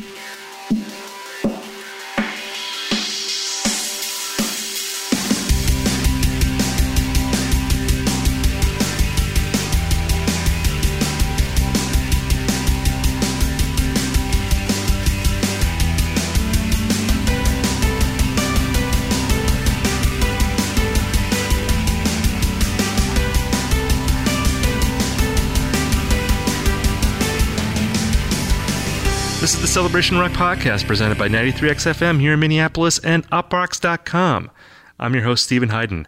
This Celebration Rock Podcast presented by 93XFM here in Minneapolis and uproxx.com. I'm your host, Stephen Hyden.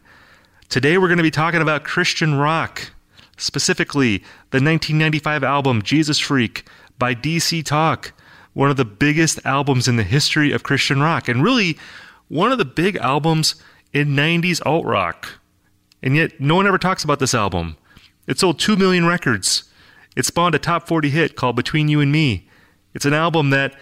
Today we're going to be talking about Christian rock, specifically the 1995 album Jesus Freak by DC Talk, one of the biggest albums in the history of Christian rock, and really one of the big albums in 90s alt rock. And yet, no one ever talks about this album. It sold 2 million records. It spawned a top 40 hit called Between You and Me. It's an album that,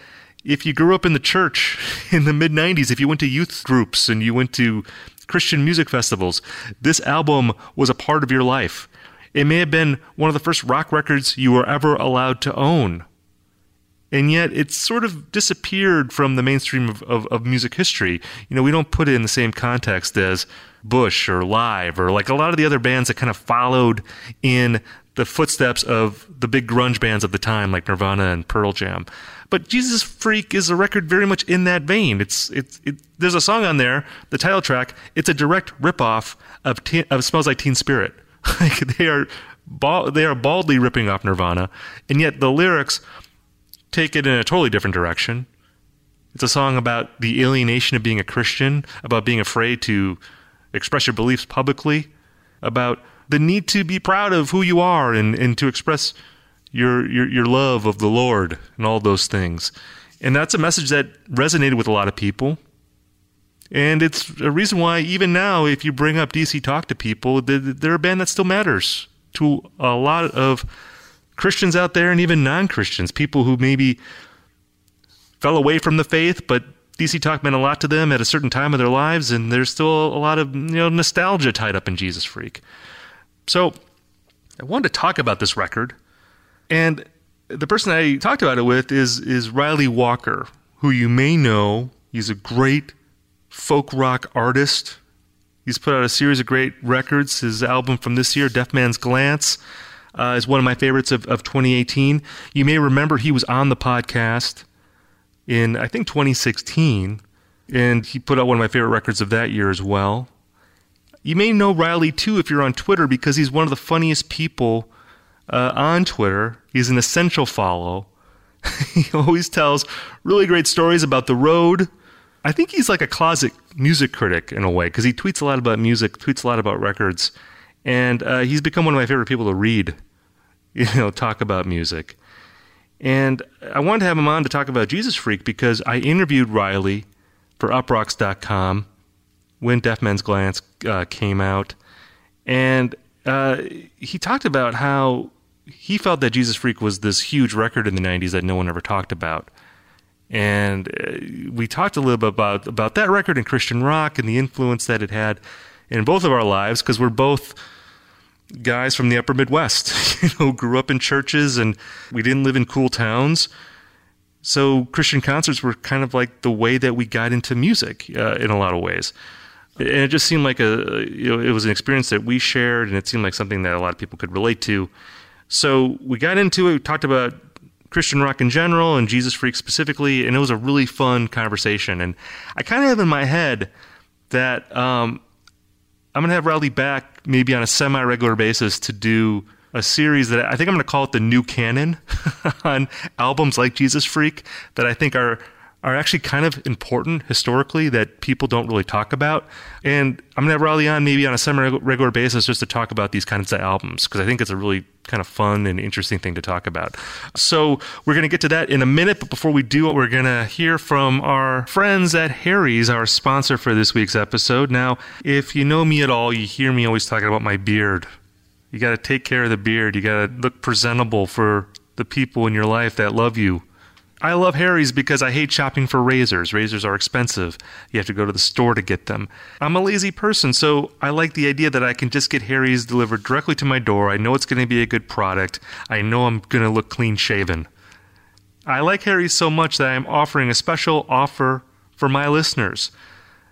if you grew up in the church in the mid 90s, if you went to youth groups and you went to Christian music festivals, this album was a part of your life. It may have been one of the first rock records you were ever allowed to own. And yet it's sort of disappeared from the mainstream of, of, of music history. You know, we don't put it in the same context as Bush or Live or like a lot of the other bands that kind of followed in the footsteps of the big grunge bands of the time, like Nirvana and Pearl Jam. But Jesus Freak is a record very much in that vein. It's it's it, there's a song on there, the title track. It's a direct ripoff of teen, of Smells Like Teen Spirit. like they are they are baldly ripping off Nirvana, and yet the lyrics take it in a totally different direction. It's a song about the alienation of being a Christian, about being afraid to express your beliefs publicly, about the need to be proud of who you are and, and to express your, your your love of the Lord and all those things. And that's a message that resonated with a lot of people. And it's a reason why even now, if you bring up DC Talk to people, they're a band that still matters to a lot of Christians out there and even non-Christians, people who maybe fell away from the faith, but DC Talk meant a lot to them at a certain time of their lives, and there's still a lot of you know nostalgia tied up in Jesus Freak. So I wanted to talk about this record, and the person I talked about it with is is Ryley Walker, who you may know. He's a great folk rock artist. He's put out a series of great records. His album from this year, Deaf Man's Glance, uh, is one of my favorites of, of 2018. You may remember he was on the podcast in, I think, 2016, and he put out one of my favorite records of that year as well. You may know Ryley too if you're on Twitter because he's one of the funniest people uh, on Twitter. He's an essential follow. he always tells really great stories about the road. I think he's like a closet music critic in a way because he tweets a lot about music, tweets a lot about records, and uh, he's become one of my favorite people to read. You know, talk about music. And I wanted to have him on to talk about Jesus Freak because I interviewed Ryley for uproxx.com when Deaf Men's Glance uh, came out, and uh, he talked about how he felt that Jesus Freak was this huge record in the '90s that no one ever talked about. And uh, we talked a little bit about about that record and Christian rock and the influence that it had in both of our lives because we're both guys from the upper Midwest, you know, grew up in churches and we didn't live in cool towns. So Christian concerts were kind of like the way that we got into music uh, in a lot of ways and it just seemed like a you know it was an experience that we shared and it seemed like something that a lot of people could relate to. So we got into it we talked about christian rock in general and jesus freak specifically and it was a really fun conversation. And i kind of have in my head that um, i'm going to have ryley back maybe on a semi-regular basis to do a series that i think i'm going to call it the new canon on albums like jesus freak that i think are are actually kind of important historically that people don't really talk about. And I'm going to rally on maybe on a semi-regular basis just to talk about these kinds of albums because I think it's a really kind of fun and interesting thing to talk about. So we're going to get to that in a minute, but before we do, we're going to hear from our friends at Harry's, our sponsor for this week's episode. Now, if you know me at all, you hear me always talking about my beard. You got to take care of the beard. You got to look presentable for the people in your life that love you I love Harry's because I hate shopping for razors. Razors are expensive. You have to go to the store to get them. I'm a lazy person, so I like the idea that I can just get Harry's delivered directly to my door. I know it's going to be a good product. I know I'm going to look clean shaven. I like Harry's so much that I am offering a special offer for my listeners.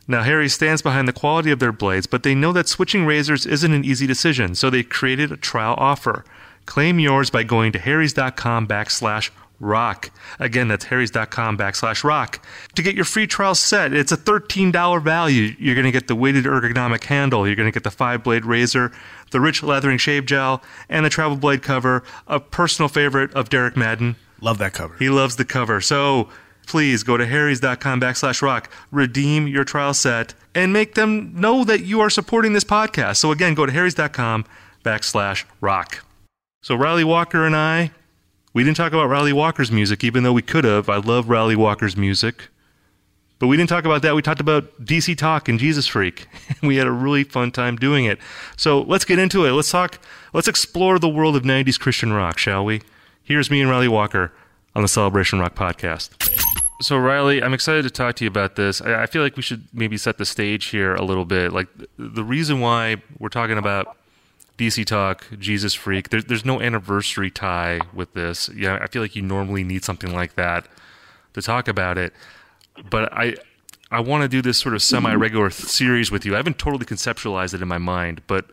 Now, Harry stands behind the quality of their blades, but they know that switching razors isn't an easy decision, so they created a trial offer. Claim yours by going to harrys.com backslash rock. Again, that's harrys.com backslash rock. To get your free trial set, it's a $13 value. You're going to get the weighted ergonomic handle. You're going to get the five blade razor, the rich leathering shave gel, and the travel blade cover, a personal favorite of Derek Madden. Love that cover. He loves the cover. So please go to harrys.com backslash rock, redeem your trial set, and make them know that you are supporting this podcast. So again, go to harrys.com backslash rock. So Ryley Walker and I, we didn't talk about Ryley Walker's music, even though we could have. I love Ryley Walker's music. But we didn't talk about that. We talked about DC Talk and Jesus Freak. we had a really fun time doing it. So let's get into it. Let's talk, let's explore the world of 90s Christian rock, shall we? Here's me and Ryley Walker on the Celebration Rock podcast. So, Ryley, I'm excited to talk to you about this. I feel like we should maybe set the stage here a little bit. Like, the reason why we're talking about DC Talk, Jesus Freak. There's there's no anniversary tie with this. Yeah, I feel like you normally need something like that to talk about it. But I I want to do this sort of semi regular th- series with you. I haven't totally conceptualized it in my mind, but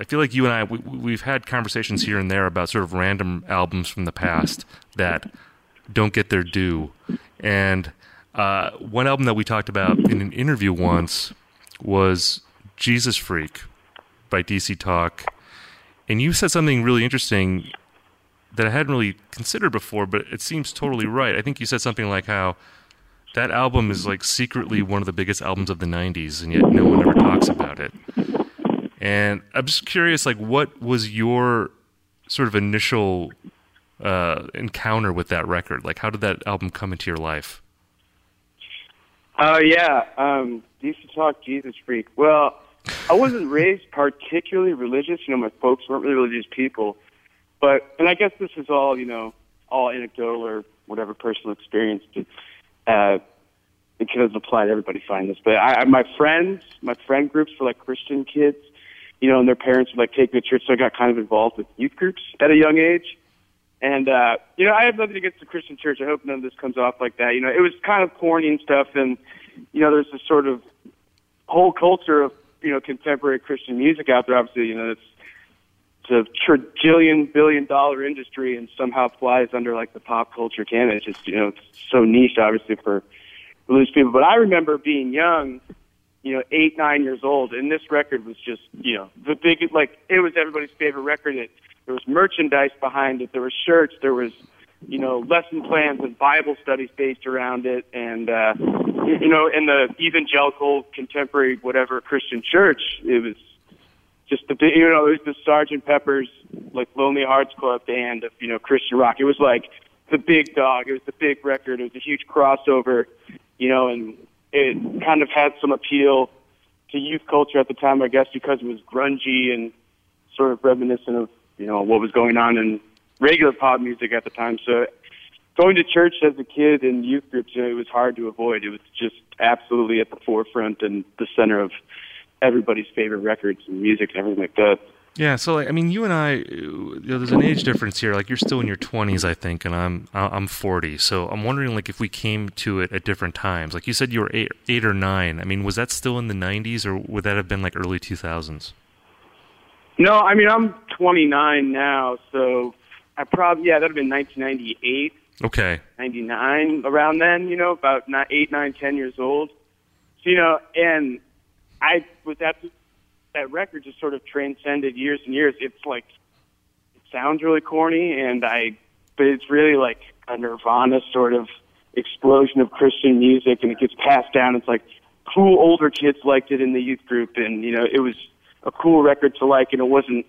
I feel like you and I we, we've had conversations here and there about sort of random albums from the past that don't get their due. And uh, one album that we talked about in an interview once was Jesus Freak by DC Talk, and you said something really interesting that I hadn't really considered before, but it seems totally right. I think you said something like how that album is like secretly one of the biggest albums of the '90s, and yet no one ever talks about it. And I'm just curious, like, what was your sort of initial uh, encounter with that record? Like, how did that album come into your life? Oh uh, yeah, um, DC Talk, Jesus Freak. Well, I wasn't raised particularly religious. You know, my folks weren't really religious people. But, and I guess this is all, you know, all anecdotal or whatever personal experience. Uh, it doesn't apply to everybody find this. But I, my friends, my friend groups for like Christian kids, you know, and their parents would like take me to church. So I got kind of involved with youth groups at a young age. And, uh, you know, I have nothing against the Christian church. I hope none of this comes off like that. You know, it was kind of corny and stuff. And, you know, there's this sort of whole culture of you know contemporary Christian music out there. Obviously, you know it's it's a trillion billion dollar industry and somehow flies under like the pop culture canon. It's just you know it's so niche, obviously for religious people. But I remember being young, you know, eight nine years old, and this record was just you know the big like it was everybody's favorite record. It there was merchandise behind it. There were shirts. There was you know, lesson plans and Bible studies based around it, and uh, you know, in the evangelical, contemporary, whatever Christian church, it was just the you know, it was the Sergeant Pepper's like Lonely Hearts Club band of you know Christian rock. It was like the big dog. It was the big record. It was a huge crossover, you know, and it kind of had some appeal to youth culture at the time, I guess, because it was grungy and sort of reminiscent of you know what was going on in regular pop music at the time. So going to church as a kid and youth groups, you know, it was hard to avoid. It was just absolutely at the forefront and the center of everybody's favorite records and music and everything like that. Yeah, so like, I mean, you and I, uh, you know, there's an age difference here. Like you're still in your 20s, I think, and I'm I'm 40. So I'm wondering, like, if we came to it at different times. Like you said, you were eight, eight or nine. I mean, was that still in the 90s, or would that have been like early 2000s? No, I mean I'm 29 now, so I probably yeah, that'd have been 1998. Okay. 99 around then, you know, about not eight, nine, ten years old. So, you know, and I was that that record just sort of transcended years and years. It's like it sounds really corny, and I, but it's really like a Nirvana sort of explosion of Christian music, and it gets passed down. It's like cool older kids liked it in the youth group, and you know, it was a cool record to like, and it wasn't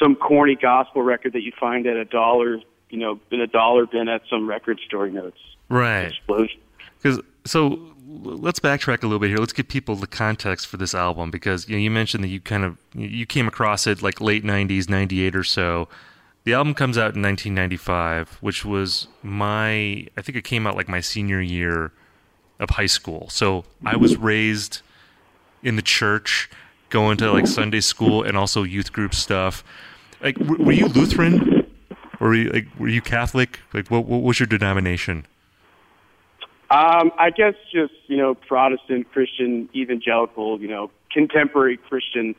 some corny gospel record that you find at a dollar, you know, been a dollar bin at some record store. You know, it's right explosion. Because so let's backtrack a little bit here. Let's give people the context for this album because you, know, you mentioned that you kind of you came across it like late '90s, '98 or so. The album comes out in 1995, which was my I think it came out like my senior year of high school. So I was raised in the church, going to like Sunday school and also youth group stuff. Like, were you Lutheran? Or were you, like were you Catholic? Like what what was your denomination? Um, I guess just you know Protestant Christian evangelical, you know contemporary Christian.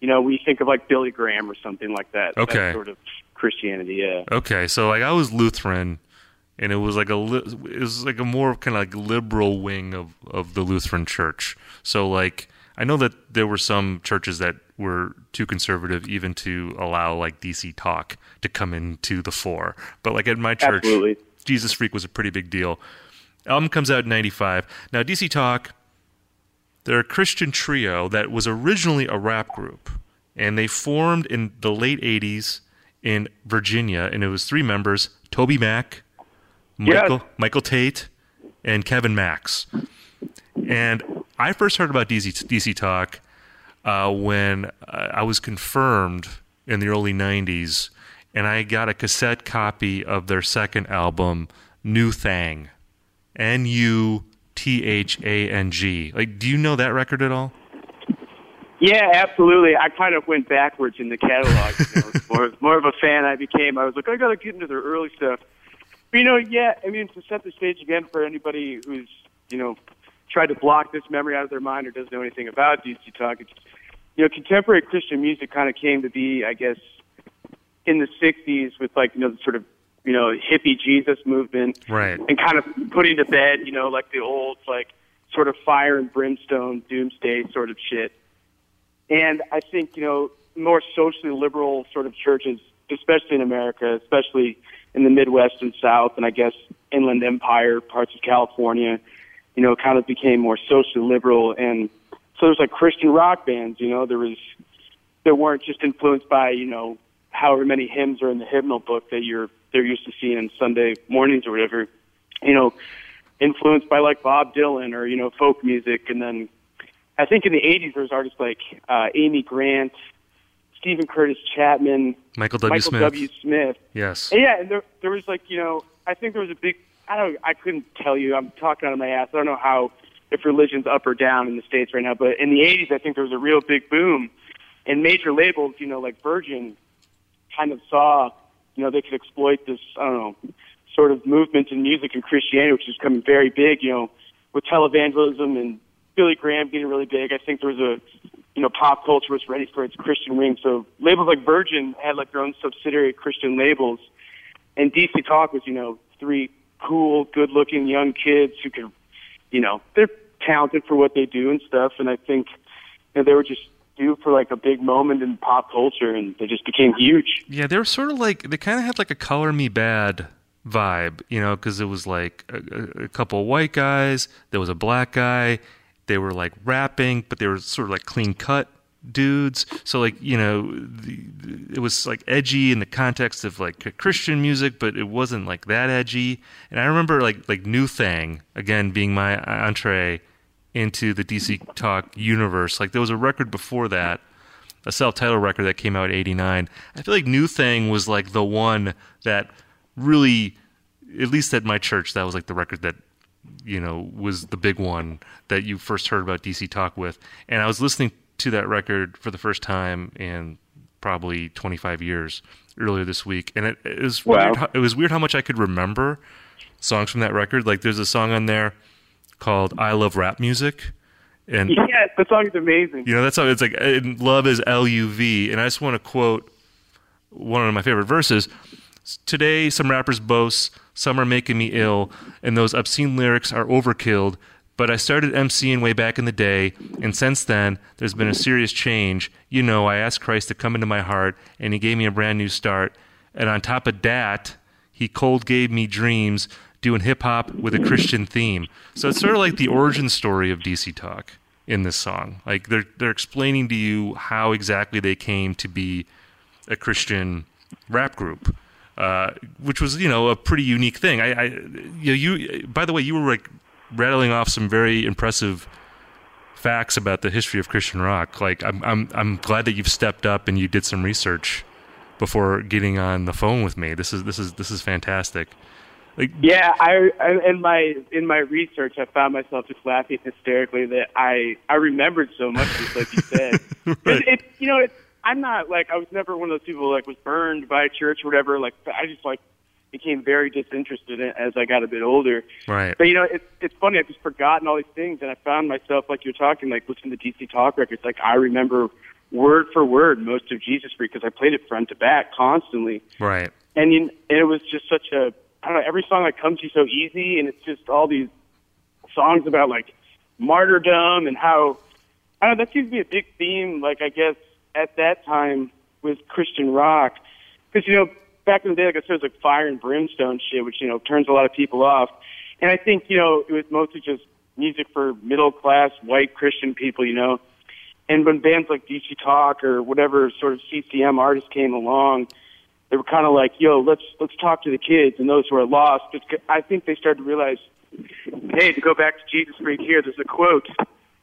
You know, we think of like Billy Graham or something like that. Okay. That sort of Christianity, yeah. Okay, so like I was Lutheran, and it was like a it was like a more kind of like liberal wing of of the Lutheran Church. So like I know that there were some churches that were too conservative even to allow like DC Talk to come into the fore. But like at my church, Absolutely. Jesus Freak was a pretty big deal. Album comes out in 95. Now DC Talk they're a Christian trio that was originally a rap group, and they formed in the late '80s in Virginia, and it was three members: TobyMac, Michael Yes. Michael Tait, and Kevin Max. And I first heard about DC, DC Talk uh, when uh, I was confirmed in the early '90s, and I got a cassette copy of their second album, New Thang. N U T H A N G. Like, do you know that record at all? Yeah, absolutely. I kind of went backwards in the catalog. You know, more, more of a fan I became. I was like, I got to get into their early stuff. But, you know, yeah, I mean, to set the stage again for anybody who's, you know, tried to block this memory out of their mind or doesn't know anything about DC Talk, it's, you know, contemporary Christian music kind of came to be, I guess, in the 60s with, like, you know, the sort of, you know, hippie Jesus movement Right. and kind of putting to bed, you know, like the old, like, sort of fire and brimstone, doomsday sort of shit. And I think, you know, more socially liberal sort of churches, especially in America, especially in the Midwest and South, and I guess Inland Empire, parts of California, you know, kind of became more socially liberal. And so there's like Christian rock bands, you know, there was, that weren't just influenced by, you know, however many hymns are in the hymnal book that you're, they're used to seeing on Sunday mornings or whatever, you know, influenced by like Bob Dylan or, you know, folk music. And then I think in the 80s, there was artists like uh, Amy Grant, Steven Curtis Chapman, Michael W. Michael Smith. W. Smith. Yes. And yeah, and there, there was like, you know, I think there was a big, I don't, I couldn't tell you. I'm talking out of my ass. I don't know how, if religion's up or down in the States right now, but in the 80s, I think there was a real big boom. And major labels, you know, like Virgin, kind of saw, you know, they could exploit this, I don't know, sort of movement in music and Christianity, which is becoming very big, you know, with televangelism and Billy Graham getting really big. I think there was a, you know, pop culture was ready for its Christian ring. So labels like Virgin had like their own subsidiary Christian labels. And DC Talk was, you know, three cool, good looking young kids who can, you know, they're talented for what they do and stuff. And I think you know, they were just due for like a big moment in pop culture and they just became huge. Yeah, they were sort of like they kind of had like a Color Me Badd vibe, you know, because it was like a, a- a couple white guys, there was a black guy, they were like rapping, but they were sort of like clean cut dudes. So like you know, the, it was like edgy in the context of like Christian music, but it wasn't like that edgy. And I remember like like New Thang again being my entree into the DC Talk universe. Like there was a record before that a self-titled record that came out in 89 i feel like New Thang was like the one that really at least at my church that was like the record that you know was the big one that you first heard about dc talk with and i was listening to that record for the first time in probably 25 years earlier this week and it, it was Wow. weird how, it was weird how much i could remember songs from that record like there's a song on there called i love rap music and Yeah, the song is amazing. you know, that's how it's like love is L U V. And I just want to quote one of my favorite verses. Today, some rappers boast, some are making me ill, and those obscene lyrics are overkilled. But I started MCing way back in the day, and since then, there's been a serious change. You know, I asked Christ to come into my heart, and He gave me a brand new start. And on top of that, He cold gave me dreams doing hip hop with a Christian theme. So it's sort of like the origin story of DC Talk in this song. Like they're they're explaining to you how exactly they came to be a Christian rap group, uh, which was you know a pretty unique thing. I, I you, you by the way you were like rattling off some very impressive facts about the history of Christian rock. Like I'm I'm I'm glad that you've stepped up and you did some research before getting on the phone with me. This is this is this is fantastic. Like Yeah, I, I in my in my research, I found myself just laughing hysterically that I I remembered so much, just like you said. Right. it, it, you know, it, I'm not like I was never one of those people like was burned by a church or whatever. Like I just like became very disinterested in as I got a bit older. Right. But you know, it's it's funny. I've just forgotten all these things, and I found myself like you're talking, like listening to DC Talk records. Like I remember word for word most of Jesus Freak because I played it front to back constantly. Right. And, you, and it was just such a I don't know. Every song like comes to you so easy, and it's just all these songs about like martyrdom and how I don't know. That seems to be a big theme. Like I guess at that time with Christian rock, because you know back in the day, like I said, it was like fire and brimstone shit, which you know turns a lot of people off. And I think you know it was mostly just music for middle class white Christian people, you know. And when bands like DC Talk or whatever sort of CCM artists came along, they were kind of like, "Yo, let's let's talk to the kids and those who are lost." I think they started to realize, "Hey, to go back to Jesus Freak here, there's a quote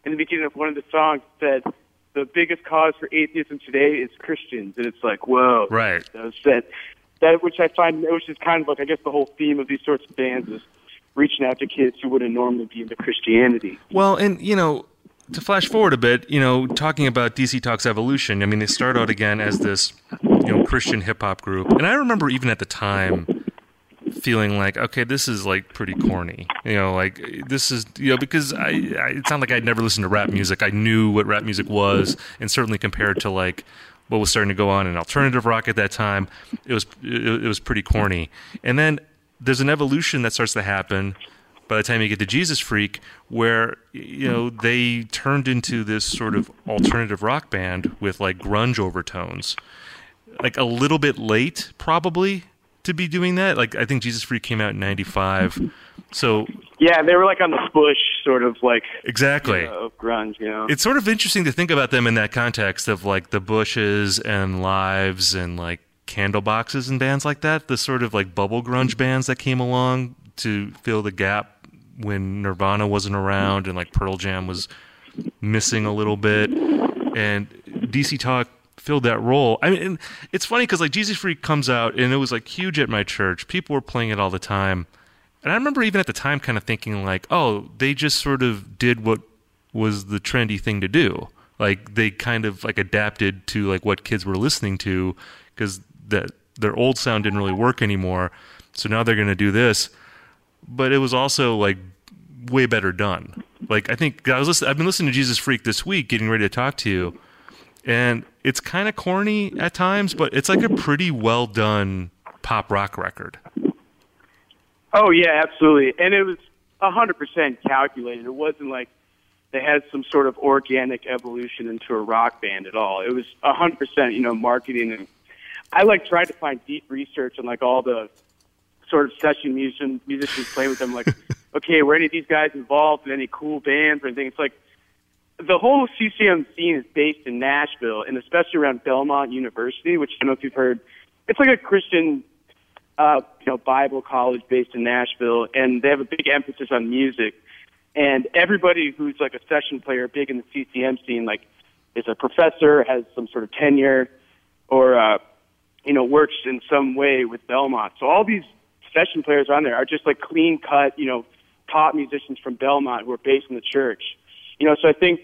in the beginning of one of the songs that said." The biggest cause for atheism today is Christians, and it's like, whoa, right? That, that, that which I find, which is kind of like, I guess, the whole theme of these sorts of bands is reaching out to kids who wouldn't normally be into Christianity. Well, and you know, to flash forward a bit, you know, talking about DC Talk's evolution, I mean, they start out again as this, you know, Christian hip hop group. And I remember even at the time feeling like, okay, this is like pretty corny. You know, like this is, you know, because I, I it's not like I'd never listened to rap music. I knew what rap music was, and certainly compared to like what was starting to go on in alternative rock at that time, it was it, it was pretty corny. And then there's an evolution that starts to happen by the time you get to Jesus Freak, where you know they turned into this sort of alternative rock band with like grunge overtones, like a little bit late probably to be doing that. Like I think Jesus Freak came out in '95, so yeah, they were like on the push, sort of like exactly of grunge. You know, it's sort of interesting to think about them in that context of like the Bushes and Lives and like Candleboxes and bands like that. The sort of like bubble grunge bands that came along to fill the gap when Nirvana wasn't around and like Pearl Jam was missing a little bit, and DC Talk filled that role. I mean, it's funny because like Jesus Freak comes out and it was like huge at my church. People were playing it all the time, and I remember even at the time kind of thinking like, oh, they just sort of did what was the trendy thing to do. Like they kind of like adapted to like what kids were listening to because that their old sound didn't really work anymore. So now they're going to do this but it was also like way better done. Like I think I was listening, I've been listening to Jesus Freak this week, getting ready to talk to you, and it's kind of corny at times, but it's like a pretty well done pop rock record. Oh yeah, absolutely, and it was a hundred percent calculated. It wasn't like they had some sort of organic evolution into a rock band at all. It was a hundred percent, you know, marketing and I like tried to find deep research on like all the sort of session musician, musicians playing with them. Like, okay, were any of these guys involved in any cool bands or anything? It's like the whole CCM scene is based in Nashville, and especially around Belmont University, which I don't know if you've heard. It's like a Christian, uh, you know, Bible college based in Nashville, and they have a big emphasis on music. And everybody who's like a session player, big in the CCM scene, like is a professor, has some sort of tenure, or uh, you know, works in some way with Belmont. So all these session players on there are just like clean cut, you know, top musicians from Belmont who are based in the church. You know, so I think,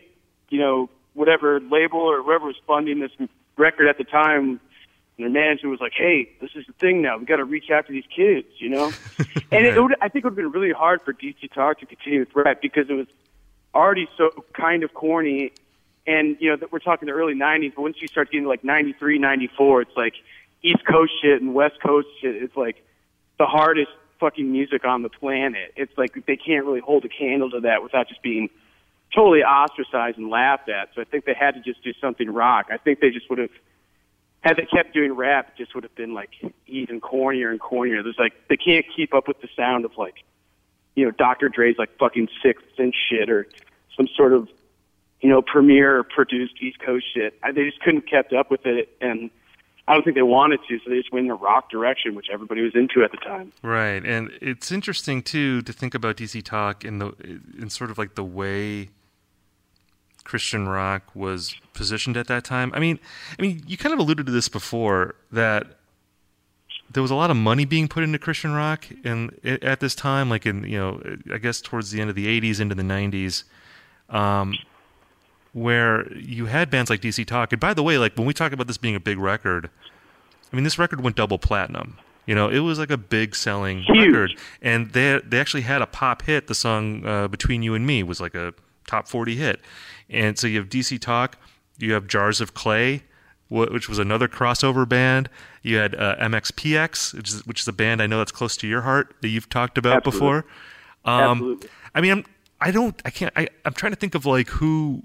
you know, whatever label or whoever was funding this record at the time, their management was like, "Hey, this is the thing now. We got to reach out to these kids," you know. and it, it would, I think it would have been really hard for DC Talk to continue with rap because it was already so kind of corny. And you know, that we're talking the early '90s, but once you start getting like '93, '94, it's like East Coast shit and West Coast shit. It's like the hardest fucking music on the planet. It's like they can't really hold a candle to that without just being totally ostracized and laughed at. So I think they had to just do something rock. I think they just would have had they kept doing rap, it just would have been like even cornier and cornier. There's like they can't keep up with the sound of like you know Dr. Dre's like fucking sixth and shit or some sort of you know Premier produced East Coast shit. I, they just couldn't kept up with it and I don't think they wanted to, so they just went in the rock direction, which everybody was into at the time. Right, and it's interesting too to think about DC Talk in the in sort of like the way Christian rock was positioned at that time. I mean, I mean, you kind of alluded to this before that there was a lot of money being put into Christian rock, and at this time, like in you know, I guess towards the end of the '80s into the '90s. Um, where you had bands like DC Talk. And by the way, like when we talk about this being a big record, I mean this record went double platinum. You know, it was like a big selling Huge. record, and they they actually had a pop hit. The song uh, "Between You and Me" was like a top forty hit, and so you have DC Talk, you have Jars of Clay, which was another crossover band. You had uh, MXPX, which is, which is a band I know that's close to your heart that you've talked about Absolutely. before. Um, Absolutely. I mean, I'm, I don't, I can't, I, I'm trying to think of like who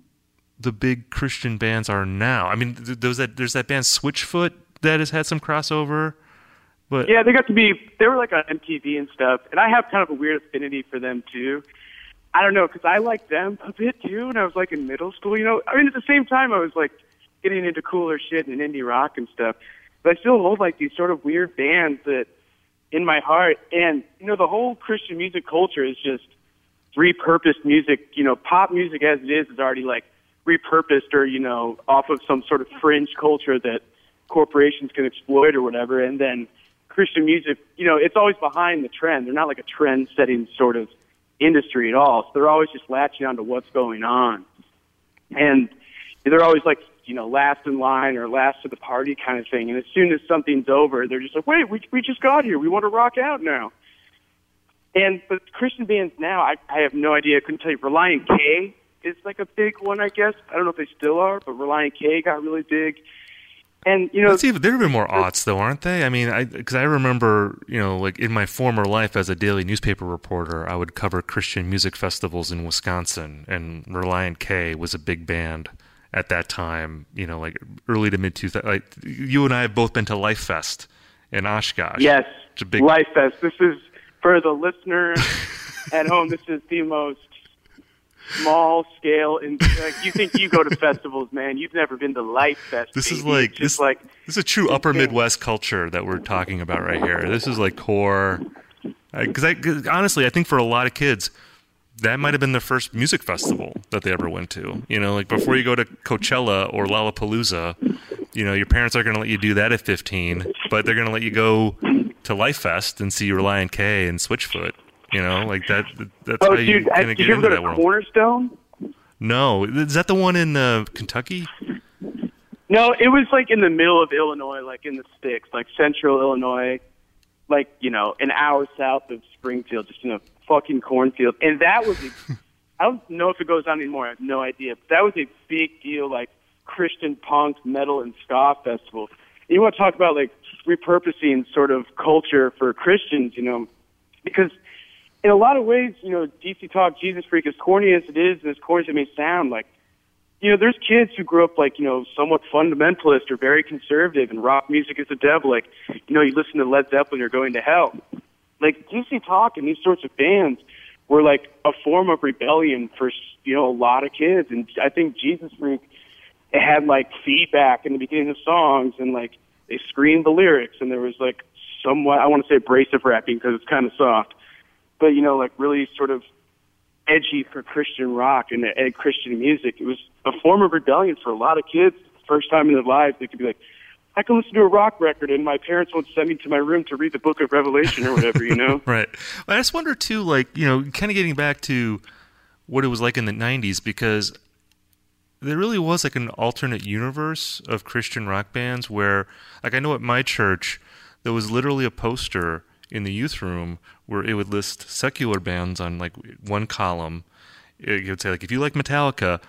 the big Christian bands are now. I mean, th- there's that, there's that band Switchfoot that has had some crossover, but Yeah, they got to be. They were like on MTV and stuff, and I have kind of a weird affinity for them too. I don't know because I like them a bit too, and I was like in middle school. You know, I mean, at the same time, I was like getting into cooler shit and indie rock and stuff. But I still hold like these sort of weird bands that in my heart, and you know, the whole Christian music culture is just repurposed music. You know, pop music as it is is already like repurposed or you know off of some sort of fringe culture that corporations can exploit or whatever. And then Christian music, you know, it's always behind the trend. They're not like a trend-setting sort of industry at all. So they're always just latching on to what's going on, and they're always like you know last in line or last to the party kind of thing. And as soon as something's over, they're just like, wait, we we just got here. We want to rock out now. And but Christian bands now, I, I have no idea. I couldn't tell you. Relient K is like a big one, I guess. I don't know if they still are, but Relient K got really big. And you know, Let's see, they're even more aughts though, aren't they? I mean, I because I remember, you know, like in my former life as a daily newspaper reporter, I would cover Christian music festivals in Wisconsin, and Relient K was a big band at that time. You know, like early to mid two thousand. Like you and I have both been to Life Fest in Oshkosh. yes, it's a big. Life Fest. This is for the listener at home. This is the most small scale. And like, you think you go to festivals, man? You've never been to Life Fest. This is like this, like this is a true upper. Midwest culture that we're talking about right here. This is like core. Because I, 'cause honestly, I think for a lot of kids, that might have been the first music festival that they ever went to. You know, like before you go to Coachella or Lollapalooza, you know, your parents are going to let you do that at 15, but they're going to let you go to Life Fest and see Relient K and Switchfoot. You know, like that. That's Oh, how you dude, I, kind of did get you into go that to world. Cornerstone? No, is that the one in uh, Kentucky? No, it was like in the middle of Illinois, like in the sticks, like central Illinois, like, you know, an hour south of Springfield, just in a fucking cornfield. And that was, a, I don't know if it goes on anymore, I have no idea. But that was a big deal, like Christian punk, metal, and ska festival. You want to talk about like repurposing sort of culture for Christians, you know, because in a lot of ways, you know, DC Talk, Jesus Freak, as corny as it is and as corny as it may sound, like, you know, there's kids who grew up like, you know, somewhat fundamentalist or very conservative and rock music is the devil. Like, you know, you listen to Led Zeppelin, you're going to hell. Like, DC Talk and these sorts of bands were like a form of rebellion for, you know, a lot of kids. And I think Jesus Freak, had like feedback in the beginning of songs and like they screamed the lyrics and there was like somewhat, I want to say abrasive rapping because it's kind of soft, but you know, like really sort of edgy for Christian rock and uh, Christian music. It was a form of rebellion for a lot of kids. First time in their lives, they could be like, I can listen to a rock record and my parents won't send me to my room to read the book of Revelation or whatever, you know? Right. I just wonder too, like you know, kind of getting back to what it was like in the '90s, because there really was like an alternate universe of Christian rock bands where, like, I know at my church, there was literally a poster in the youth room where it would list secular bands on like one column. It would say like, if you like Metallica,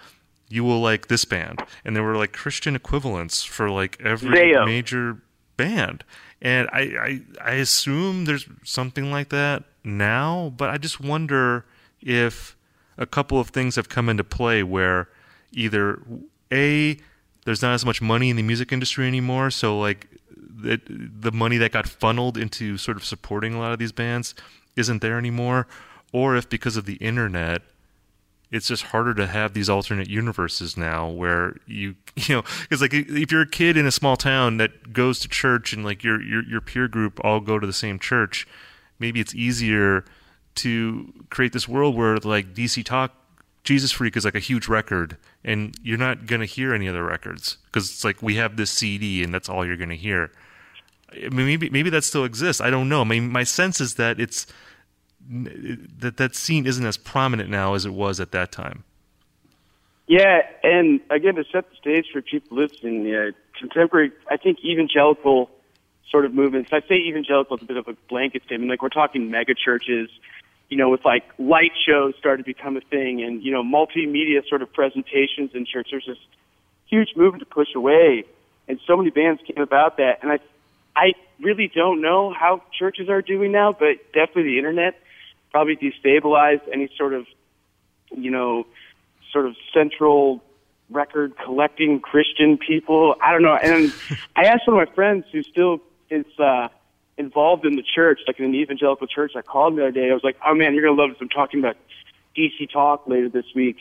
you will like this band, and there were like Christian equivalents for like every Zao. Uh, major band. And I, I I assume there's something like that now, but I just wonder if a couple of things have come into play where either a there's not as much money in the music industry anymore, so like the the money that got funneled into sort of supporting a lot of these bands isn't there anymore, or if because of the internet it's just harder to have these alternate universes now where you you know because like if you're a kid in a small town that goes to church and like your your your peer group all go to the same church maybe it's easier to create this world where like DC Talk Jesus Freak is like a huge record and you're not going to hear any other records because it's like we have this CD and that's all you're going to hear maybe maybe that still exists I don't know I mean my sense is that it's that that scene isn't as prominent now as it was at that time. Yeah, and again to set the stage for people listening, yeah, uh, contemporary, I think evangelical sort of movements. I say evangelical is a bit of a blanket statement. Like we're talking mega churches, you know, with like light shows started to become a thing, and you know, multimedia sort of presentations in church. There's this huge movement to push away, and so many bands came about that. And I, I really don't know how churches are doing now, but definitely the internet probably destabilized any sort of, you know, sort of central record collecting Christian people. I don't know. And I asked one of my friends who still is uh, involved in the church, like in an evangelical church. I called the other day. I was like, "Oh man, you're gonna love this. I'm talking about DC Talk later this week."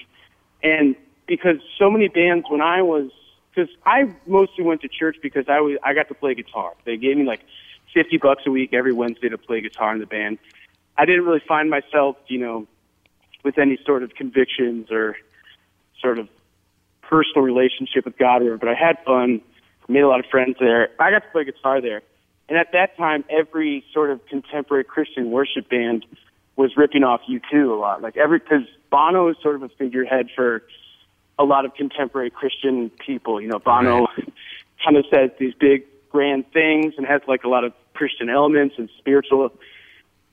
And because so many bands, when I was, because I mostly went to church because I was, I got to play guitar. They gave me like fifty bucks a week every Wednesday to play guitar in the band. I didn't really find myself, you know, with any sort of convictions or sort of personal relationship with God, or but I had fun, made a lot of friends there. I got to play guitar there, and at that time, every sort of contemporary Christian worship band was ripping off U2 a lot. Like every because Bono is sort of a figurehead for a lot of contemporary Christian people. You know, Bono right. kind of says these big grand things and has like a lot of Christian elements and spiritual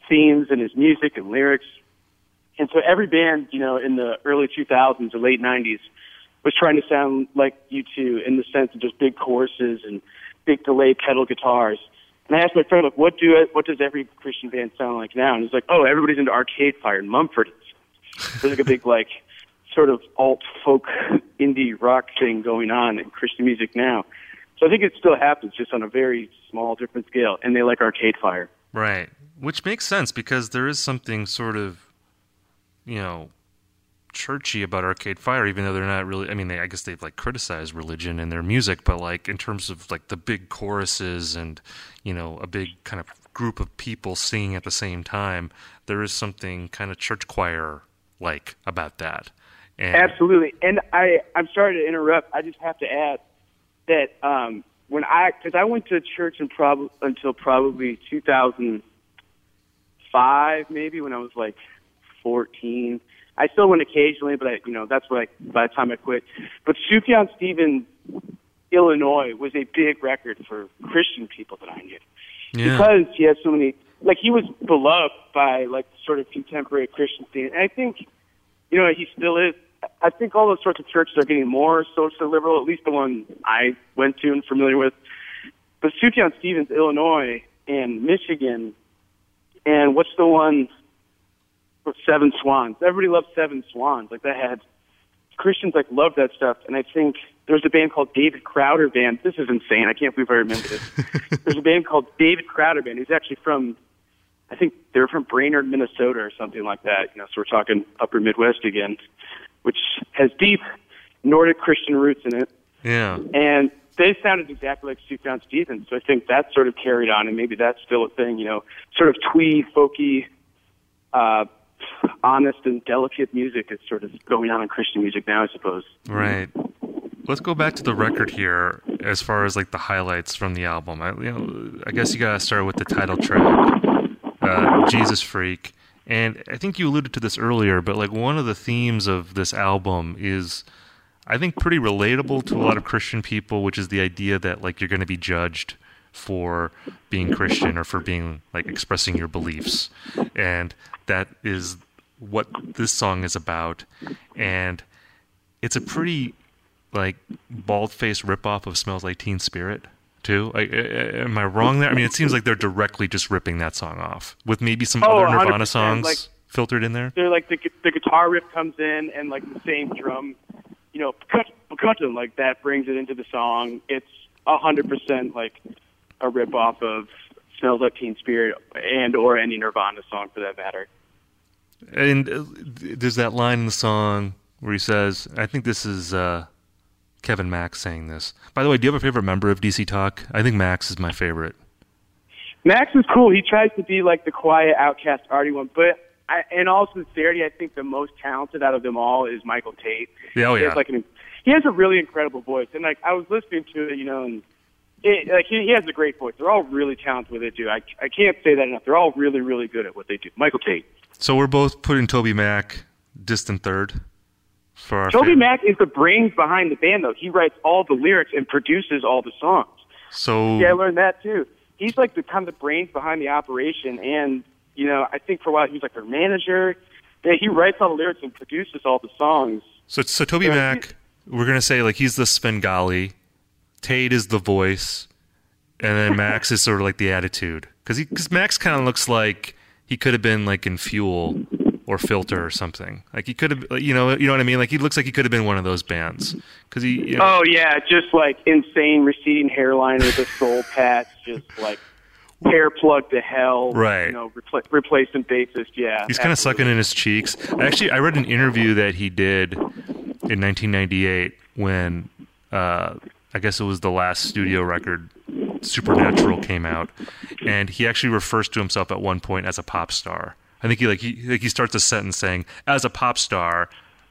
themes in his music and lyrics. And so every band, you know, in the early 2000s or late 90s was trying to sound like U2 in the sense of just big choruses and big delay pedal guitars. And I asked my friend, like, what do it, what does every Christian band sound like now? And he's like, oh, everybody's into Arcade Fire and Mumford. There's like a big like sort of alt folk indie rock thing going on in Christian music now. So I think it still happens, just on a very small, different scale, and they like Arcade Fire. Right, which makes sense because there is something sort of, you know, churchy about Arcade Fire, even though they're not really. I mean, they, I guess they've like criticized religion in their music, but like in terms of like the big choruses and you know a big kind of group of people singing at the same time, there is something kind of church choir like about that. And Absolutely, and I I'm sorry to interrupt. I just have to add that um, when I because I went to church in prob- until probably 2005, maybe when I was like 14. I still went occasionally, but I, you know that's what I, by the time I quit. But Sufjan Stevens, Illinois, was a big record for Christian people that I knew yeah. because he has so many. Like he was beloved by like sort of contemporary Christian scene, and I think you know he still is I think all those sorts of churches are getting more socially liberal, at least the one I went to and familiar with. But Sufjan Stevens, Illinois, and Michigan, and what's the one? Seven Swans. Everybody loves Seven Swans. Like that had Christians like loved that stuff. And I think there's a band called David Crowder Band. This is insane. I can't believe I remember this. there's a band called David Crowder Band. He's actually from, I think they're from Brainerd, Minnesota, or something like that. You know, so we're talking Upper Midwest again which has deep Nordic Christian roots in it. Yeah. And they sounded exactly like Sufjan Stevens. So I think that sort of carried on, and maybe that's still a thing, you know, sort of twee, folky, uh, honest and delicate music is sort of going on in Christian music now, I suppose. Right. Let's go back to the record here as far as like the highlights from the album. I, you know, I guess you got to start with the title track, uh, Jesus Freak. And I think you alluded to this earlier, but like one of the themes of this album is I think pretty relatable to a lot of Christian people, which is the idea that like you're going to be judged for being Christian or for being like expressing your beliefs. And that is what this song is about. And it's a pretty like bald-faced ripoff of Smells Like Teen Spirit too. I, I, am I wrong there? I mean, it seems like they're directly just ripping that song off with maybe some oh, other Nirvana songs like, filtered in there. They're like the the guitar riff comes in and like the same drum, you know, percussion like that brings it into the song. It's a hundred percent like a rip off of "Smells Like Teen Spirit" and or any Nirvana song for that matter. And uh, there's that line in the song where he says, "I think this is." Uh, Kevin Max saying this. By the way, do you have a favorite member of DC Talk? I think Max is my favorite. Max is cool. He tries to be like the quiet, outcast, arty one, but I, in all sincerity, I think the most talented out of them all is Michael Tait. Yeah, oh yeah. He has, like an, he has a really incredible voice, and like I was listening to it, you know, and it, like he, he has a great voice. They're all really talented with it, dude. I I can't say that enough. They're all really, really good at what they do. Michael Tait. So we're both putting TobyMac distant third for Toby fam- Mac is the brains behind the band, though. He writes all the lyrics and produces all the songs. So Yeah, I learned that too. He's like the kind of the brains behind the operation, and you know, I think for a while he was like their manager. Yeah, he writes all the lyrics and produces all the songs. So, so Toby Yeah, Mac, we're gonna say like he's the Svengali, Tait is the voice, and then Max is sort of like the attitude. Because because Max kind of looks like he could have been like in Fuel or Filter or something. Like he could have, you know, you know what I mean. Like he looks like he could have been one of those bands. Because he, you know, Oh yeah, just like insane receding hairline with a soul patch, just like hair plug to hell. Right. You know, repla- replacement bassist. Yeah. he's kind of sucking in his cheeks. Actually, I read an interview that he did in 1998 when uh, I guess it was the last studio record Supernatural came out, and he actually refers to himself at one point as a pop star. I think he like he like he starts a sentence saying as a pop star,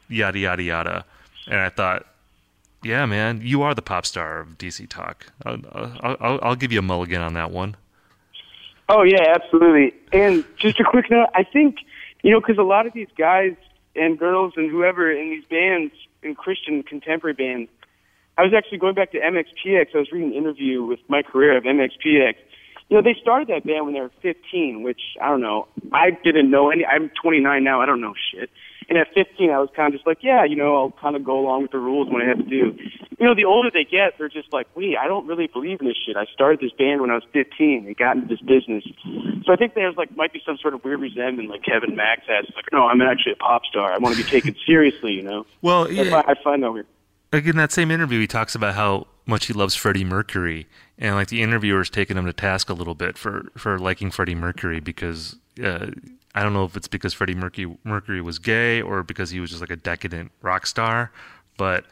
yada yada yada, and I thought. Yeah, man, you are the pop star of DC Talk. I'll, I'll, I'll, give you a mulligan on that one. Oh yeah, absolutely. And just a quick note, I think you know because a lot of these guys and girls and whoever in these bands, in Christian contemporary bands, I was actually going back to MXPX. I was reading an interview with Mike Herrera of MXPX. You know, they started that band when they were 15, which I don't know. I didn't know any. I'm 29 now. I don't know shit. And at 15, I was kind of just like, yeah, you know, I'll kind of go along with the rules when I have to do. You know, the older they get, they're just like, wait, I don't really believe in this shit. I started this band when I was 15. They got into this business. So I think there's like might be some sort of weird resentment like Kevin Max has. It's like, no, I'm actually a pop star. I want to be taken seriously, you know. Well, That's why I find that weird. like in that same interview, he talks about how much he loves Freddie Mercury, and like the interviewer's taking him to task a little bit for for liking Freddie Mercury because uh, I don't know if it's because Freddie Mercury Mercury was gay or because he was just like a decadent rock star, but.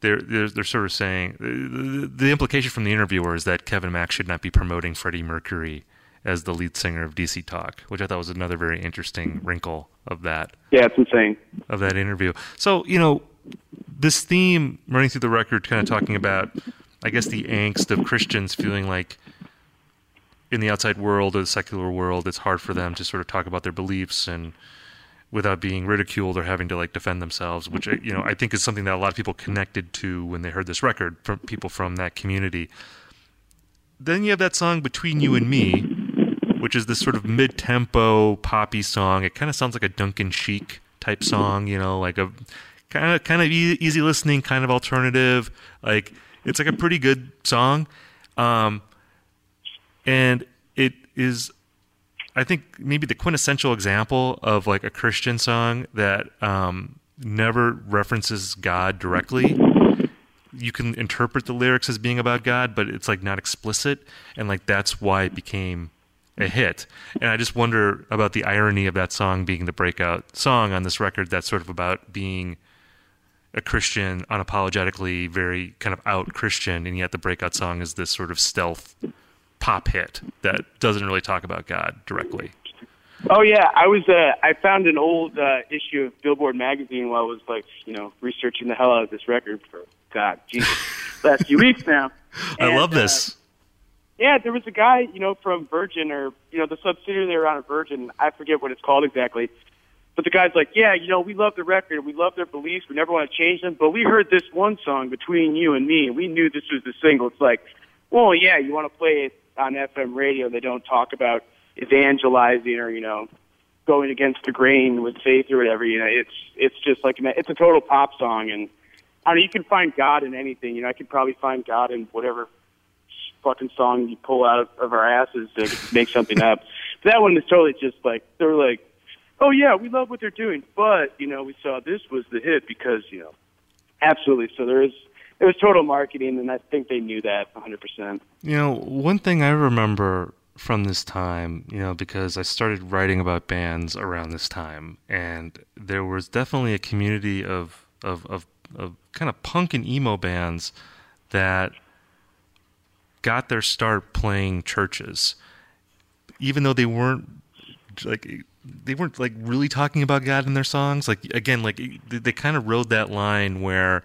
They're, they're, they're sort of saying the, the implication from the interviewer is that Kevin Max should not be promoting Freddie Mercury as the lead singer of DC Talk, which I thought was another very interesting wrinkle of that Yeah, it's insane. of that interview. So, you know, this theme running through the record, kind of talking about, I guess, the angst of Christians feeling like in the outside world or the secular world, it's hard for them to sort of talk about their beliefs and without being ridiculed or having to like defend themselves, which uh, you know I think is something that a lot of people connected to when they heard this record from people from that community. Then you have that song "Between You and Me," which is this sort of mid-tempo poppy song. It kind of sounds like a Duncan Sheik type song, you know, like a kind of kind of e- easy listening, kind of alternative. Like it's like a pretty good song, um, and it is, I think, maybe the quintessential example of like a Christian song that um, never references God directly. You can interpret the lyrics as being about God, but it's like not explicit, and like that's why it became a hit. And I just wonder about the irony of that song being the breakout song on this record that's sort of about being a Christian, unapologetically very kind of out Christian, and yet the breakout song is this sort of stealth pop hit that doesn't really talk about God directly. Oh yeah, I was. Uh, I found an old uh, issue of Billboard magazine while I was like, you know, researching the hell out of this record for God, Jesus, last few weeks now. I And, love uh, this. Yeah, there was a guy, you know, from Virgin or you know the subsidiary they were on at Virgin. I forget what it's called exactly. But the guy's like, yeah, you know, we love the record, we love their beliefs, we never want to change them. But we heard this one song between you and me, and we knew this was the single. It's like, well, yeah, you want to play it on FM radio. They don't talk about evangelizing or you know going against the grain with faith or whatever. You know, it's it's just like it's a total pop song, and I don't know, you can find God in anything. You know, I could probably find God in whatever fucking song you pull out of our asses to make something up. But that one is totally just like they're like, oh yeah, we love what they're doing, but you know, we saw this was the hit because you know, absolutely. So there is it was total marketing, and I think they knew that 100. percent You know, one thing I remember from this time, you know, because I started writing about bands around this time, and there was definitely a community of of of, of kind of punk and emo bands that got their start playing churches, even though they weren't like they weren't like really talking about God in their songs. Like again, like they, kind of rode that line where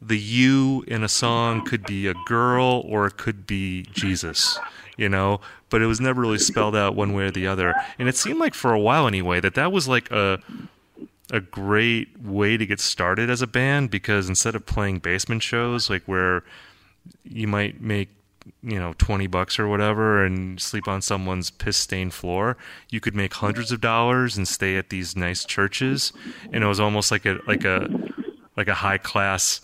the you in a song could be a girl or it could be Jesus, you know, but it was never really spelled out one way or the other. And it seemed like for a while anyway that that was like a a great way to get started as a band because instead of playing basement shows like where you might make you know 20 bucks or whatever and sleep on someone's piss stained floor you could make hundreds of dollars and stay at these nice churches. And it was almost like a like a like a high class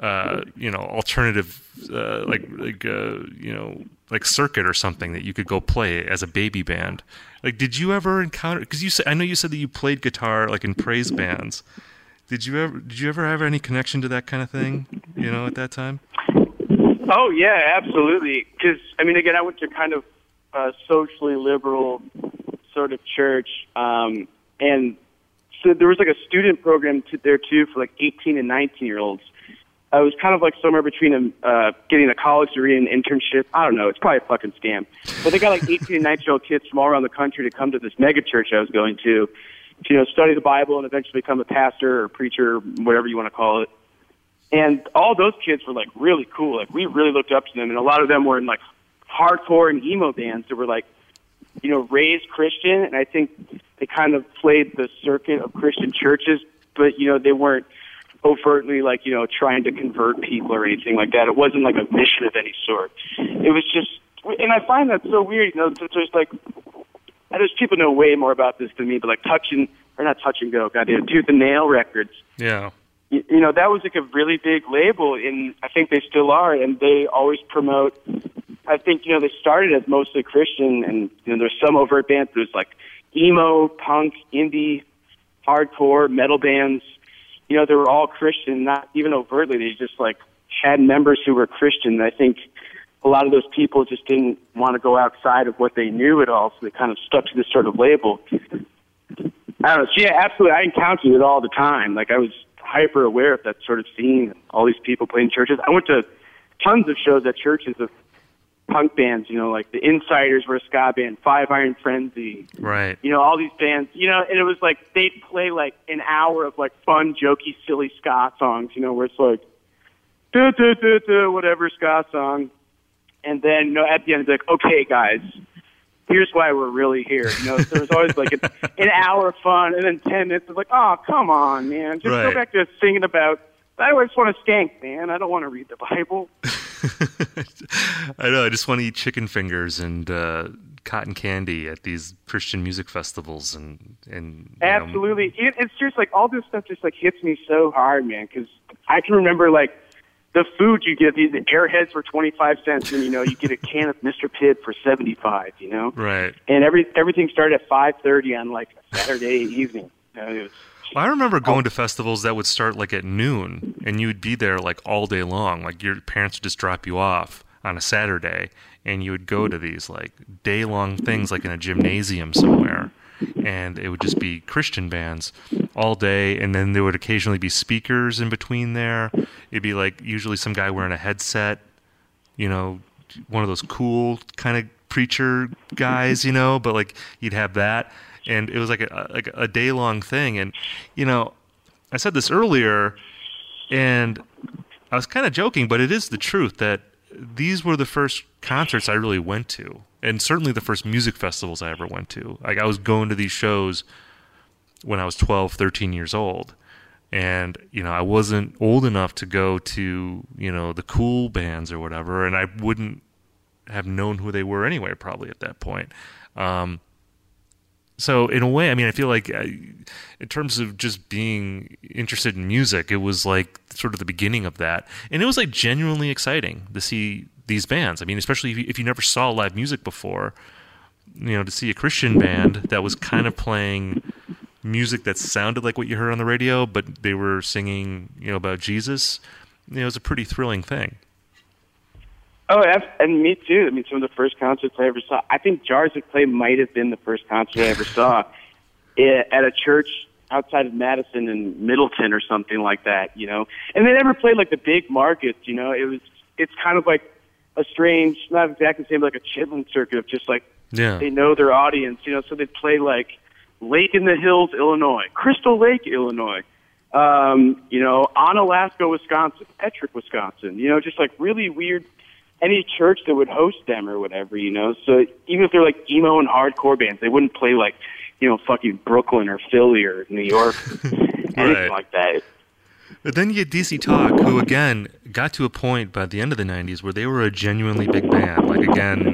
uh, you know alternative uh, like like uh, you know like circuit or something that you could go play as a baby band. Like did you ever encounter because you said i know you said that you played guitar like in praise bands. Did you ever did you ever have any connection to that kind of thing you know at that time Oh yeah, absolutely. Because I mean, again, I went to kind of a socially liberal sort of church, um, and so there was like a student program to, there too for like 18 and 19 year olds. I was kind of like somewhere between um, uh, getting a college degree and an internship. I don't know. It's probably a fucking scam. But they got like 18 and 19 year old kids from all around the country to come to this mega church I was going to, to you know, study the Bible and eventually become a pastor or preacher, whatever you want to call it. And all those kids were like really cool. Like we really looked up to them, and a lot of them were in like hardcore and emo bands that were like, you know, raised Christian. And I think they kind of played the circuit of Christian churches, but you know, they weren't overtly like you know trying to convert people or anything like that. It wasn't like a mission of any sort. It was just, and I find that so weird. You know, there's like, I there's people know way more about this than me, but like touching or not touch and go, goddamn, tooth and nail records. yeah you, know that was like a really big label and i think they still are and they always promote i think you know they started as mostly christian and you know there's some overt bands there's like emo punk indie hardcore metal bands you know they were all christian not even overtly they just like had members who were christian and i think a lot of those people just didn't want to go outside of what they knew at all so they kind of stuck to this sort of label I don't know. Yeah, absolutely. I encountered it all the time. Like I was hyper aware of that sort of scene. All these people playing churches. I went to tons of shows at churches of punk bands. You know, like the Insyderz were a ska band, Five Iron Frenzy. right You know, all these bands. You know, and it was like they'd play like an hour of like fun, jokey, silly ska songs. You know, where it's like, duh, duh, duh, duh, whatever ska song, and then you know at the end it's like, okay, guys. Here's why we're really here. You know, so there's always like an, an hour of fun, and then ten minutes of like, oh, come on, man, just Right. go back to singing about. I just want to skank, man. I don't want to read the Bible. I know. I just want to eat chicken fingers and uh, cotton candy at these Christian music festivals, and and know, Absolutely, it, it's just like all this stuff just like hits me so hard, man. Because I can remember like the food you get, these airheads for twenty five cents, and you know you get a can of Mr. Pibb for seventy five. You know, right. and every everything started at five thirty on like a Saturday evening. You know, was, Well, I remember going to festivals that would start like at noon, and you would be there like all day long. Like your parents would just drop you off on a Saturday, and you would go to these like day long things, like in a gymnasium somewhere, and it would just be Christian bands all day, and then there would occasionally be speakers in between there. It'd be like usually some guy wearing a headset, you know, one of those cool kind of preacher guys, you know, but like you'd have that and it was like a like a day long thing and you know, I said this earlier and I was kind of joking, but it is the truth that these were the first concerts I really went to and certainly the first music festivals I ever went to. Like I was going to these shows when I was 12, 13 years old. And, you know, I wasn't old enough to go to, you know, the cool bands or whatever, and I wouldn't have known who they were anyway, probably at that point. Um, so in a way, I mean, I feel like uh, in terms of just being interested in music, it was like sort of the beginning of that, and it was like genuinely exciting to see these bands. I mean, especially if you, if you never saw live music before, you know, to see a Christian band that was kind of playing music that sounded like what you heard on the radio, but they were singing, you know, about Jesus. You know, it was a pretty thrilling thing. Oh, and me too. I mean, some of the first concerts I ever saw. I think Jars of Clay might have been the first concert I ever saw at a church outside of Madison and Middleton or something like that. You know, and they never played like the big markets. You know, it was it's kind of like a strange, not exactly the same like a chitlin circuit of just like Yeah. they know their audience, you know, so they'd play like Lake in the Hills, Illinois, Crystal Lake, Illinois, um, you know, Onalaska, Wisconsin, Petrick, Wisconsin, you know, just like really weird any church that would host them or whatever, you know. So even if they're like emo and hardcore bands, they wouldn't play like you know, fucking Brooklyn or Philly or New York, anything Right. like that. But then you get DC Talk, who again got to a point by the end of the '90s where they were a genuinely big band. Like again,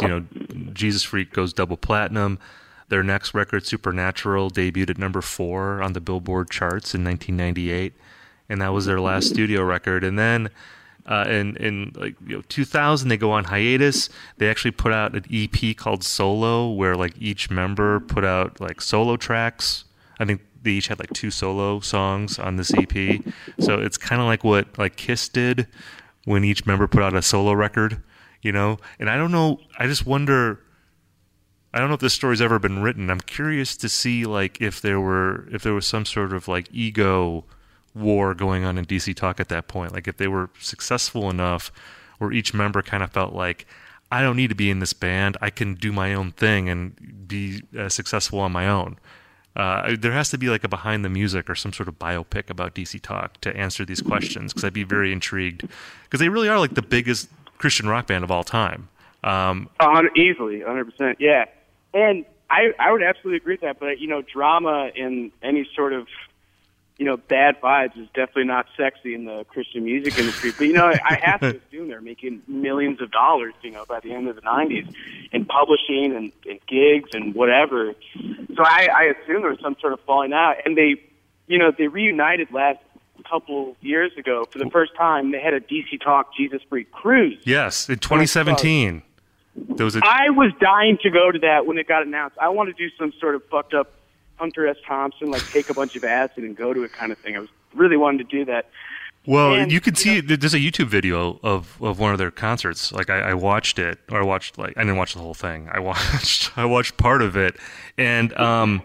you know, Jesus Freak goes double platinum. Their next record, Supernatural, debuted at number four on the Billboard charts in 1998, and that was their last studio record. And then, uh, in in like you know 2000, they go on hiatus. They actually put out an EP called Solo, where like each member put out like solo tracks. I think they each had like two solo songs on this EP. So it's kind of like what like Kiss did when each member put out a solo record, you know. And I don't know. I just wonder. I don't know if this story's ever been written. I'm curious to see like if there were if there was some sort of like ego war going on in DC Talk at that point. Like if they were successful enough where each member kind of felt like I don't need to be in this band. I can do my own thing and be uh, successful on my own. Uh, there has to be like a behind the music or some sort of biopic about DC Talk to answer these questions because I'd be very intrigued because they really are like the biggest Christian rock band of all time. Um, easily, hundred percent, yeah. And I I would absolutely agree with that. But you know, drama in any sort of you know bad vibes is definitely not sexy in the Christian music industry. But you know, I have to assume they're making millions of dollars. You know, by the end of the '90s, in publishing and, and gigs and whatever. So I, I assume there was some sort of falling out, and they, you know, they reunited last couple years ago for the first time. They had a DC Talk Jesus Freak cruise. yes, in 2017, there was a I was dying to go to that when it got announced. I want to do some sort of fucked up Hunter S. Thompson, like take a bunch of acid and go to it kind of thing. I was really wanting to do that. Well, And, you can you see there's a YouTube video of, of one of their concerts. Like I, I watched it, or I watched like I didn't watch the whole thing. I watched I watched part of it, and um,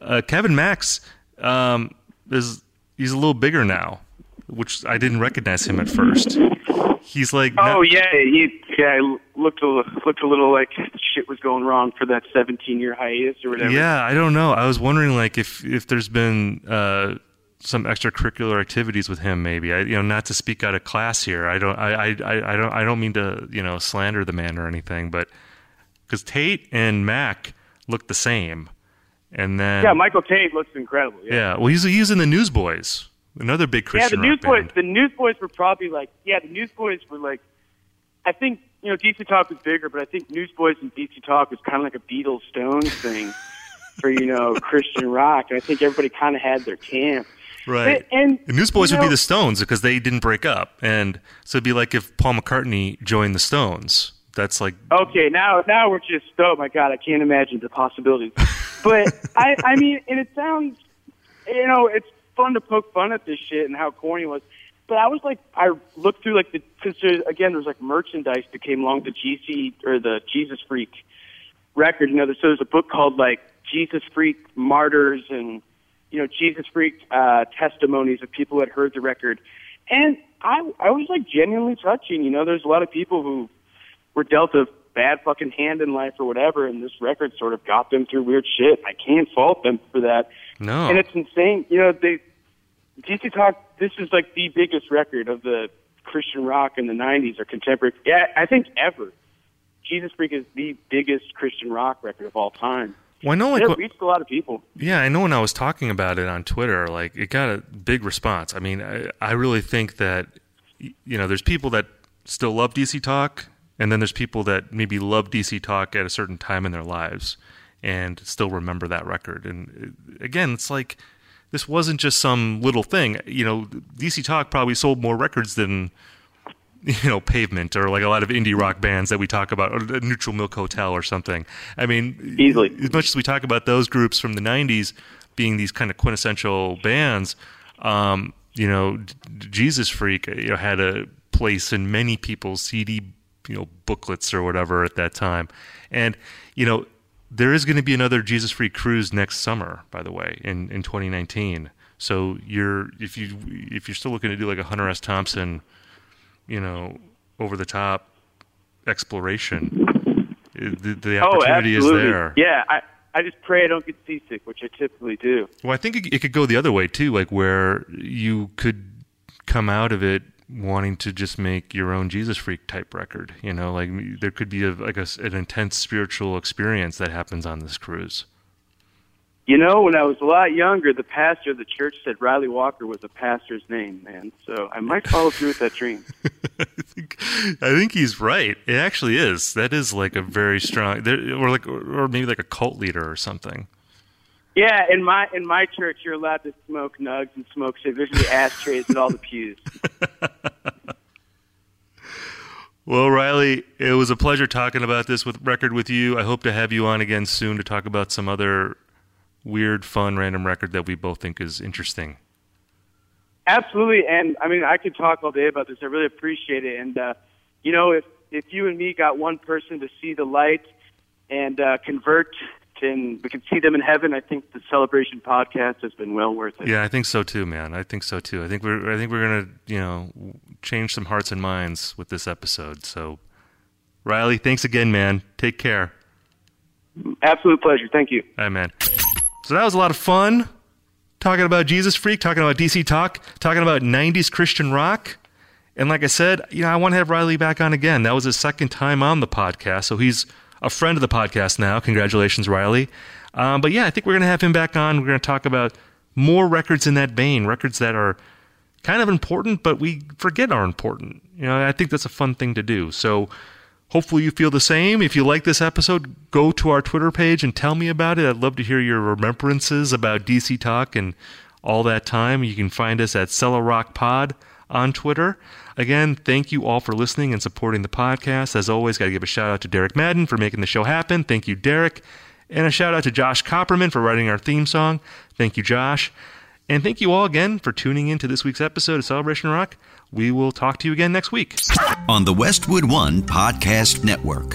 uh, Kevin Max um, is he's a little bigger now, which I didn't recognize him at first. He's like Oh not- yeah, he yeah looked a looked a little like shit was going wrong for that 17 year hiatus or whatever. Yeah, I don't know. I was wondering like if if there's been uh, some extracurricular activities with him, maybe. I, you know, not to speak out of class here. I don't. I, I, I I don't. I don't mean to you know slander the man or anything, but because Tait and Mac look the same, and then Yeah, Michael Tait looks incredible. Yeah. yeah. Well, he's he's in the Newsboys, another big Christian Yeah, the Newsboys. band. The Newsboys were probably like, yeah, the Newsboys were like, I think you know DC Talk was bigger, but I think Newsboys and DC Talk was kind of like a Beatles Stones thing for you know Christian rock. And I think everybody kind of had their camp. Right. And, The Newsboys would be the Stones because they didn't break up, and so it'd be like if Paul McCartney joined the Stones. That's like Okay, now now we're just oh my god, I can't imagine the possibilities. But I I mean, and it sounds you know it's fun to poke fun at this shit and how corny it was. But I was like, I looked through like the because again, there's like merchandise that came along the GC or the Jesus Freak record. You know, so there's a book called like Jesus Freak Martyrs and you know Jesus Freak uh, testimonies of people who had heard the record, and I I was like genuinely touching. You know, there's a lot of people who were dealt a bad fucking hand in life or whatever, and this record sort of got them through weird shit. I can't fault them for that. no. And it's insane. You know, they DC Talk. This is like the biggest record of the Christian rock in the '90s or contemporary. Yeah, I think ever. Jesus Freak is the biggest Christian rock record of all time. well, I know like it reached a lot of people. Yeah, I know when I was talking about it on Twitter, like it got a big response. I mean, I, I really think that you know, there's people that still love DC Talk, and then there's people that maybe love DC Talk at a certain time in their lives and still remember that record. And uh, again, it's like this wasn't just some little thing. You know, DC Talk probably sold more records than you know, Pavement or like a lot of indie rock bands that we talk about, or Neutral Milk Hotel or something. I mean, Easily. as much as we talk about those groups from the '90s being these kind of quintessential bands, um, you know, Jesus Freak, you know, had a place in many people's CD, you know, booklets or whatever at that time, and you know, there is going to be another Jesus Freak cruise next summer, by the way, in in 2019. So you're if you if you're still looking to do like a Hunter S. Thompson you know, over the top exploration. The, the Oh, opportunity is there. Yeah, I I just pray I don't get seasick, which I typically do. Well, I think it, it could go the other way too, like where you could come out of it wanting to just make your own Jesus freak type record. You know, like there could be a, like a an intense spiritual experience that happens on this cruise. You know, when I was a lot younger, the pastor of the church said Ryley Walker was a pastor's name, man. So I might follow through with that dream. I, think, I think he's right. It actually is. That is like a very strong, or like, or maybe like a cult leader or something. Yeah, in my in my church, you're allowed to smoke nugs and smoke cigarettes. There's the ashtrays at all the pews. Well, Ryley, it was a pleasure talking about this with record with you. I hope to have you on again soon to talk about some other weird, fun, random record that we both think is interesting. Absolutely, and I mean, I could talk all day about this. I really appreciate it, and uh, you know, if if you and me got one person to see the light and uh, convert, and we can see them in heaven, I think the celebration podcast has been well worth it. Yeah, I think so too, man. I think so too. I think we're I think we're gonna you know change some hearts and minds with this episode. So, Ryley, thanks again, man. Take care. Absolute pleasure. Thank you. All right, man. So that was a lot of fun talking about Jesus Freak, talking about DC Talk, talking about 90s Christian rock. And like I said, you know, I want to have Ryley back on again. That was his second time on the podcast. So he's a friend of the podcast now. Congratulations, Ryley. Um, but yeah, I think we're going to have him back on. We're going to talk about more records in that vein, records that are kind of important, but we forget are important. You know, I think that's a fun thing to do. So Hopefully, you feel the same. If you like this episode, go to our Twitter page and tell me about it. I'd love to hear your remembrances about DC Talk and all that time. You can find us at Cellar Rock Pod on Twitter. Again, thank you all for listening and supporting the podcast. As always, got to give a shout out to Derek Madden for making the show happen. Thank you, Derek. And a shout out to Josh Copperman for writing our theme song. Thank you, Josh. And thank you all again for tuning in to this week's episode of Celebration Rock. We will talk to you again next week. On the Westwood One Podcast Network.